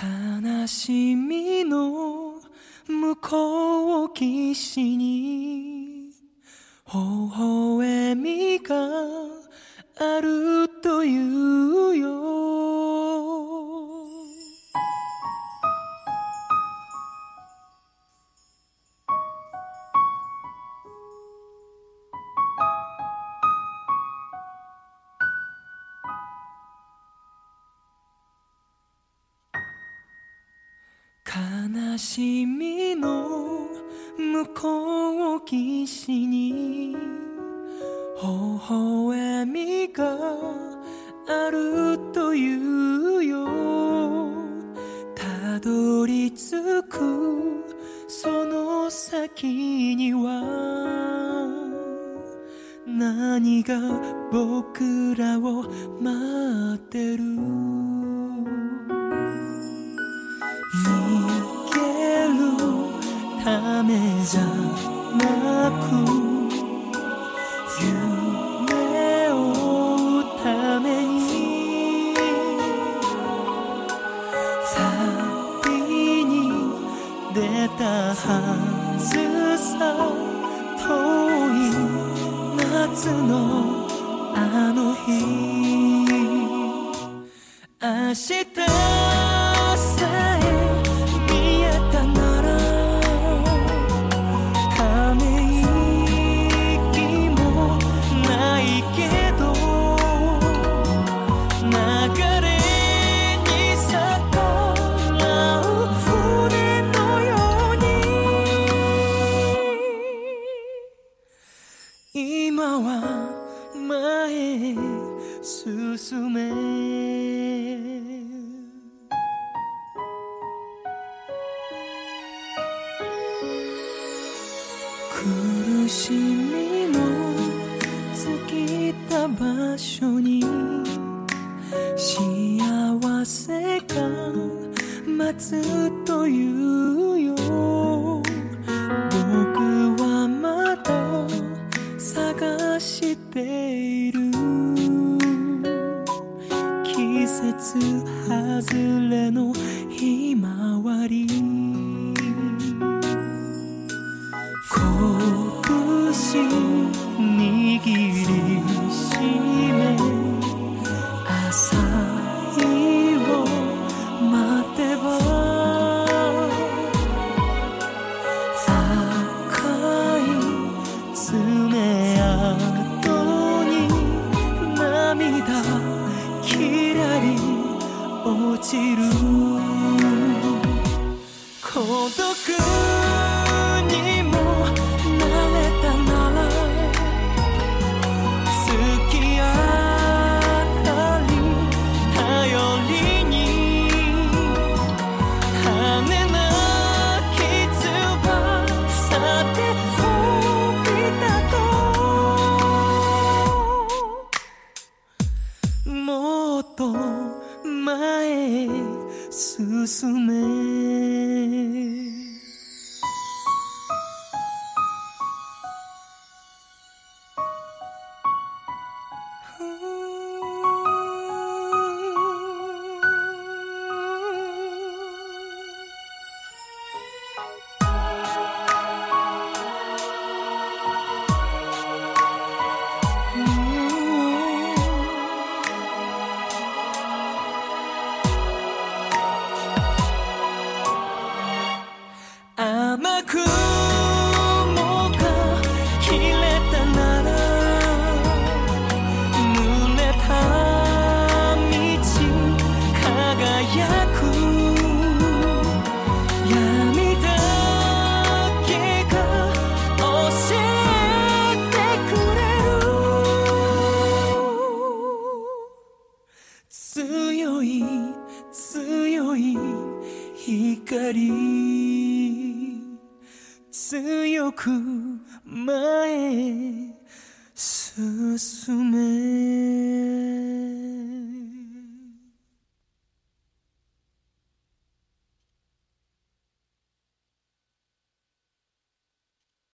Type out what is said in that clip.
悲しみの向こう岸に微笑みがあるというよ。しみの向こう岸に微笑みがあるというよ。たどり着くその先には何が僕らを待ってるためじゃなく夢を追うために旅に出たはずさ。遠い夏のあの日。明日今は前へ進め。苦しみの尽きた場所に。幸せが待つというよ。ている。季節散る。孤独。進めり強く前へ進め。